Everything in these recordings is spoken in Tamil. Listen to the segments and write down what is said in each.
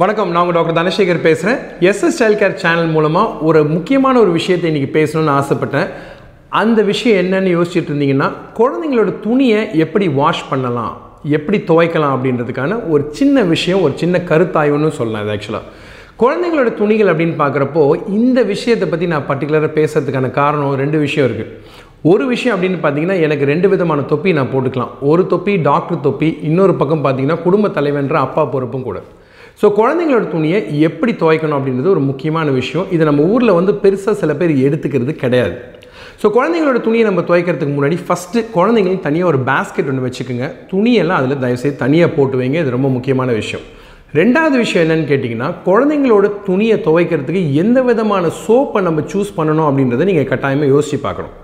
வணக்கம் நான் உங்கள் டாக்டர் தனசேகர் பேசுகிறேன் எஸ்எஸ் சைல்ட் கேர் சேனல் மூலமாக ஒரு முக்கியமான ஒரு விஷயத்தை இன்றைக்கி பேசணும்னு ஆசைப்பட்டேன். அந்த விஷயம் என்னன்னு யோசிச்சுட்டு இருந்தீங்கன்னா குழந்தைங்களோட துணியை எப்படி வாஷ் பண்ணலாம் எப்படி துவைக்கலாம் அப்படின்றதுக்கான ஒரு சின்ன விஷயம் ஒரு சின்ன கருத்தாய்வுன்னு சொல்லலாம் இது ஆக்சுவலாக குழந்தைங்களோட துணிகள் அப்படின்னு பார்க்குறப்போ இந்த விஷயத்தை பற்றி நான் பர்டிகுலராக பேசுறதுக்கான காரணம் ரெண்டு விஷயம் இருக்குது ஒரு விஷயம் அப்படின்னு பார்த்தீங்கன்னா எனக்கு ரெண்டு விதமான தொப்பி நான் போட்டுக்கலாம். ஒரு தொப்பி டாக்டர் தொப்பி இன்னொரு பக்கம் பார்த்தீங்கன்னா குடும்ப தலைவன்ற அப்பா பொறுப்பும் கூட. ஸோ குழந்தைங்களோட துணியை எப்படி துவைக்கணும் அப்படின்றது ஒரு முக்கியமான விஷயம். இது நம்ம ஊரில் வந்து பெருசாக சில பேர் எடுத்துக்கிறது கிடையாது. ஸோ குழந்தைங்களோட துணியை நம்ம துவைக்கிறதுக்கு முன்னாடி ஃபஸ்ட்டு குழந்தைங்களையும் தனியாக ஒரு பேஸ்கெட் ஒன்று வச்சுக்கோங்க. துணியெல்லாம் அதில் தயவுசெய்து தனியாக போட்டு வைங்க. இது ரொம்ப முக்கியமான விஷயம். ரெண்டாவது விஷயம் என்னன்னு கேட்டிங்கன்னா குழந்தைங்களோட துணியை துவைக்கிறதுக்கு எந்த விதமான சோப்பை நம்ம சூஸ் பண்ணணும் அப்படின்றத நீங்கள் கட்டாயமாக யோசித்து பார்க்கணும்.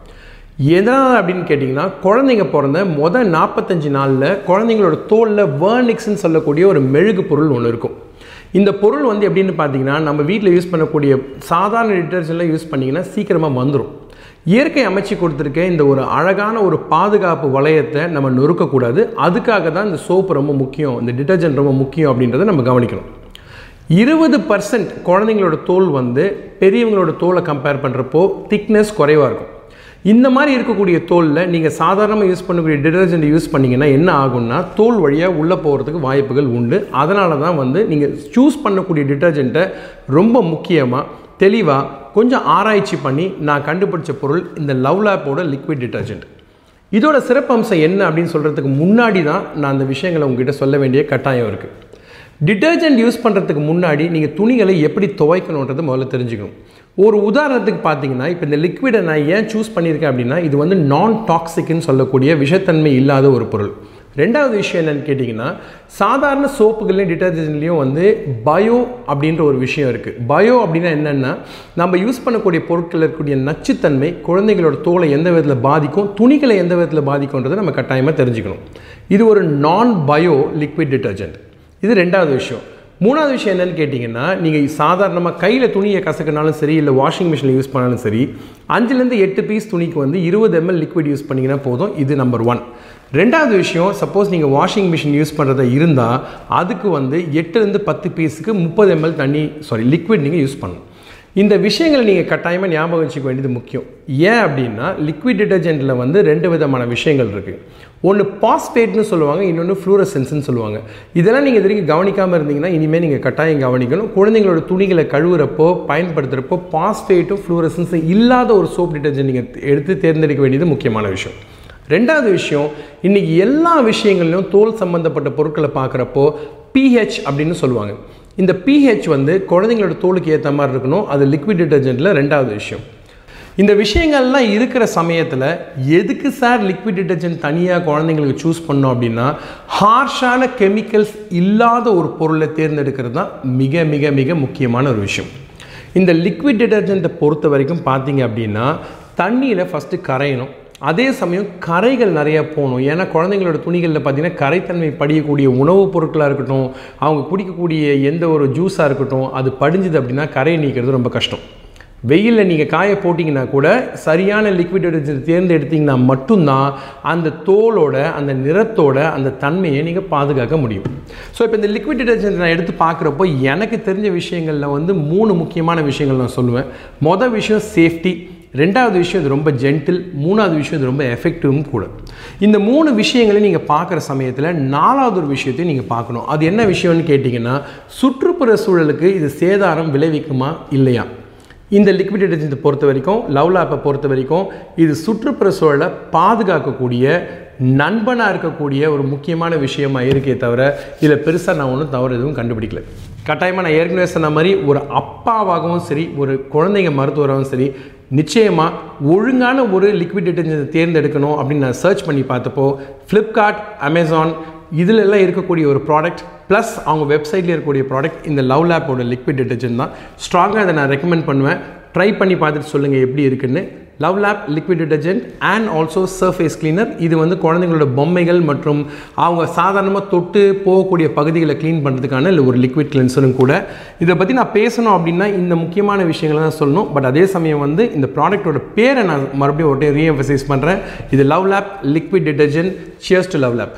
எதனால் அப்படின்னு கேட்டிங்கன்னா குழந்தைங்க பிறந்த மொதல் நாற்பத்தஞ்சு நாளில் குழந்தைங்களோட தோலில் வேர்னிக்ஸ்ன்னு சொல்லக்கூடிய ஒரு மெழுகு பொருள் ஒன்று இருக்கும். இந்த பொருள் வந்து எப்படின்னு பார்த்தீங்கன்னா நம்ம வீட்டில் யூஸ் பண்ணக்கூடிய சாதாரண டிட்டர்ஜென்ட்லாம் யூஸ் பண்ணிங்கன்னா சீக்கிரமாக வந்துடும் இயற்கை அமைச்சு கொடுத்துருக்க இந்த ஒரு அழகான ஒரு பாதுகாப்பு வளையத்தை நம்ம நொறுக்கக்கூடாது. அதுக்காக தான் இந்த சோப்பு ரொம்ப முக்கியம் இந்த டிட்டர்ஜென்ட் ரொம்ப முக்கியம் அப்படின்றத நம்ம கவனிக்கணும். இருபது பர்சன்ட் குழந்தைங்களோட தோல் வந்து பெரியவங்களோட தோலை கம்பேர் பண்ணுறப்போ திக்னஸ் குறைவாக இருக்கும். இந்த மாதிரி இருக்கக்கூடிய தோலில் நீங்கள் சாதாரணமாக யூஸ் பண்ணக்கூடிய டிடர்ஜென்ட் யூஸ் பண்ணிங்கன்னா என்ன ஆகும்னா தோல் வழியாக உள்ளே போகிறதுக்கு வாய்ப்புகள் உண்டு. அதனால தான் வந்து நீங்கள் சூஸ் பண்ணக்கூடிய டிடர்ஜென்ட்டை ரொம்ப முக்கியமாக தெளிவாக கொஞ்சம் ஆராய்ச்சி பண்ணி நான் கண்டுபிடிச்ச பொருள் இந்த லவ் லேப்போட லிக்விட் டிடர்ஜென்ட் இதோட சிறப்பம்சம் என்ன அப்படின்னு சொல்கிறதுக்கு முன்னாடி தான் நான் அந்த விஷயங்களை உங்ககிட்ட சொல்ல வேண்டிய கட்டாயம் இருக்குது டிட்டர்ஜென்ட் யூஸ் பண்ணுறதுக்கு முன்னாடி நீங்கள் துணிகளை எப்படி துவைக்கணுன்றது முதல்ல தெரிஞ்சுக்கணும். ஒரு உதாரணத்துக்கு பார்த்தீங்கன்னா இப்போ இந்த லிக்விடை நான் ஏன் சூஸ் பண்ணியிருக்கேன் அப்படின்னா இது வந்து நான் டாக்ஸிக்னு சொல்லக்கூடிய விஷத்தன்மை இல்லாத ஒரு பொருள். ரெண்டாவது விஷயம் என்னென்னு கேட்டிங்கன்னா சாதாரண சோப்புகள்லையும் டிட்டர்ஜென்ட்லேயும் வந்து பயோ அப்படின்ற ஒரு விஷயம் இருக்குது பயோ அப்படின்னா என்னென்னா நம்ம யூஸ் பண்ணக்கூடிய பொருட்களில் இருக்கக்கூடிய நச்சுத்தன்மை குழந்தைகளோட தோலை எந்த விதத்தில் பாதிக்கும் துணிகளை எந்த விதத்தில் பாதிக்கும்ன்றதை நம்ம கட்டாயமாக தெரிஞ்சுக்கணும். இது ஒரு நான் பயோ லிக்விட் டிட்டர்ஜென்ட் இது ரெண்டாவது விஷயம். மூணாவது விஷயம் என்னென்னு கேட்டிங்கன்னா நீங்கள் சாதாரணமாக கையில் துணியை கசக்கினாலும் சரி இல்லை வாஷிங் மிஷினில் யூஸ் பண்ணாலும் சரி அஞ்சுலேருந்து எட்டு பீஸ் துணிக்கு வந்து இருபது எம்எல் லிக்விட் யூஸ் பண்ணிங்கன்னா போதும். இது நம்பர் ஒன் ரெண்டாவது விஷயம் சப்போஸ் நீங்கள் வாஷிங் மிஷின் யூஸ் பண்ணுறதா இருந்தால் அதுக்கு வந்து எட்டுலேருந்து பத்து பீஸுக்கு முப்பது எம்எல் தண்ணி சாரி லிக்விட் நீங்கள் யூஸ் பண்ணணும். இந்த விஷயங்களை நீங்கள் கட்டாயமாக ஞாபகம் வச்சுக்க வேண்டியது முக்கியம். ஏன் அப்படின்னா லிக்விட் டிட்டர்ஜென்ட்டில் வந்து ரெண்டு விதமான விஷயங்கள் இருக்குது ஒன்று பாஸ்பேட்னு சொல்லுவாங்க இன்னொன்று ஃப்ளூரசென்ஸ்னு சொல்லுவாங்க. இதெல்லாம் நீங்கள் இது வரைக்கும் கவனிக்காமல் இருந்தீங்கன்னா இனிமேல் நீங்கள் கட்டாயம் கவனிக்கணும். குழந்தைங்களோட துணிகளை கழுவுறப்போ பயன்படுத்துகிறப்போ பாஸ்பேட்டும் ஃப்ளூரசன்ஸும் இல்லாத ஒரு சோப் டிட்டர்ஜென்ட் நீங்கள் எடுத்து தேர்ந்தெடுக்க வேண்டியது முக்கியமான விஷயம். ரெண்டாவது விஷயம் இன்றைக்கி எல்லா விஷயங்கள்லையும் தோல் சம்மந்தப்பட்ட பொருட்களை பார்க்குறப்போ பிஹெச் அப்படின்னு சொல்லுவாங்க. இந்த பிஹெச் வந்து குழந்தைங்களோட தோலுக்கு ஏற்ற மாதிரி இருக்கணும். அது லிக்விட் டிடர்ஜென்ட்டில் ரெண்டாவது விஷயம். இந்த விஷயங்கள்லாம் இருக்கிற சமயத்தில் எதுக்கு சார் லிக்விட் டிட்டர்ஜென்ட் தனியாக குழந்தைங்களுக்கு சூஸ் பண்ணோம் அப்படின்னா ஹார்ஷான கெமிக்கல்ஸ் இல்லாத ஒரு பொருளை தேர்ந்தெடுக்கிறது தான் மிக மிக மிக முக்கியமான ஒரு விஷயம். இந்த லிக்விட் டிட்டர்ஜென்ட்டை பொறுத்த வரைக்கும் பார்த்தீங்க அப்படின்னா தண்ணியில் ஃபஸ்ட்டு கரையணும். அதே சமயம் கரைகள் நிறைய போகணும். ஏன்னா குழந்தைங்களோட துணிகளில் பார்த்தீங்கன்னா கரைத்தன்மை படியக்கூடிய உணவுப் பொருட்களாக இருக்கட்டும் அவங்க குடிக்கக்கூடிய எந்த ஒரு ஜூஸாக இருக்கட்டும் அது படிஞ்சுது அப்படின்னா கரையை நீக்கிறது ரொம்ப கஷ்டம். வெயிலில் நீங்கள் காய போட்டிங்கன்னா கூட சரியான லிக்விட் தேர்ந்தெடுத்திங்கன்னா மட்டும்தான் அந்த தோலோட அந்த நிறத்தோட அந்த தன்மையை நீங்கள் பாதுகாக்க முடியும். ஸோ இப்போ இந்த லிக்விட் டிடர்ஜென்ட் நான் எடுத்து பார்க்குறப்போ எனக்கு தெரிஞ்ச விஷயங்களில் வந்து மூணு முக்கியமான விஷயங்கள் நான் சொல்லுவேன். மொதல் விஷயம் சேஃப்டி ரெண்டாவது விஷயம் இது ரொம்ப ஜென்டில் மூணாவது விஷயம் இது ரொம்ப எஃபெக்டிவும் கூட. இந்த மூணு விஷயங்களையும் நீங்கள் பார்க்குற சமயத்தில் நாலாவது ஒரு விஷயத்தையும் நீங்கள் பார்க்கணும். அது என்ன விஷயம்னு கேட்டிங்கன்னா சுற்றுப்புற சூழலுக்கு இது சேதாரம் விளைவிக்குமா இல்லையா? இந்த லிக்விட் டிட்டர்ஜென்ட் பொறுத்த வரைக்கும் லவ் லாப்பை பொறுத்த வரைக்கும் இது சுற்றுப்புற சூழலை பாதுகாக்கக்கூடிய நண்பனாக இருக்கக்கூடிய ஒரு முக்கியமான விஷயமா இருக்கே தவிர இதில் பெருசாக நான் ஒன்றும் தவறு எதுவும் கண்டுபிடிக்கல. கட்டாயமாக நான் ஏற்கனவே சொன்ன மாதிரி ஒரு அப்பாவாகவும் சரி ஒரு குழந்தைங்க மருத்துவராகவும் சரி நிச்சயமாக ஒழுங்கான ஒரு லிக்விட் டிட்டர்ஜென்ட் தேர்ந்தெடுக்கணும் அப்படின்னு நான் சர்ச் பண்ணி பார்த்தப்போ ஃப்ளிப்கார்ட் அமேசான் இதிலெல்லாம் இருக்கக்கூடிய ஒரு ப்ராடக்ட் ப்ளஸ் அவங்க வெப்சைட்டில் இருக்கக்கூடிய ப்ராடக்ட் இந்த லவ் லேப்போட லிக்விட் டிட்டர்ஜென்ட் தான். ஸ்ட்ராங்காக அதை நான் ரெக்கமெண்ட் பண்ணுவேன். ட்ரை பண்ணி பார்த்துட்டு சொல்லுங்கள் எப்படி இருக்குன்னு. Love lab liquid detergent and also surface cleaner இது வந்து குழந்தைங்களோட பொம்மைகள் மற்றும் அவங்க சாதாரணமாக தொட்டு போகக்கூடிய பகுதிகளை க்ளீன் பண்ணுறதுக்கான இல்லை ஒரு லிக்விட் கிளென்சரும் கூட. இதை பற்றி நான் பேசணும் அப்படின்னா இந்த முக்கியமான விஷயங்களை தான் சொல்லணும். பட் அதே சமயம் வந்து இந்த ப்ராடக்ட்டோட பேரை நான் மறுபடியும் ஒட்டே ரீஎம்பசைஸ் பண்ணுறேன் இது love lab liquid detergent cheers to love lab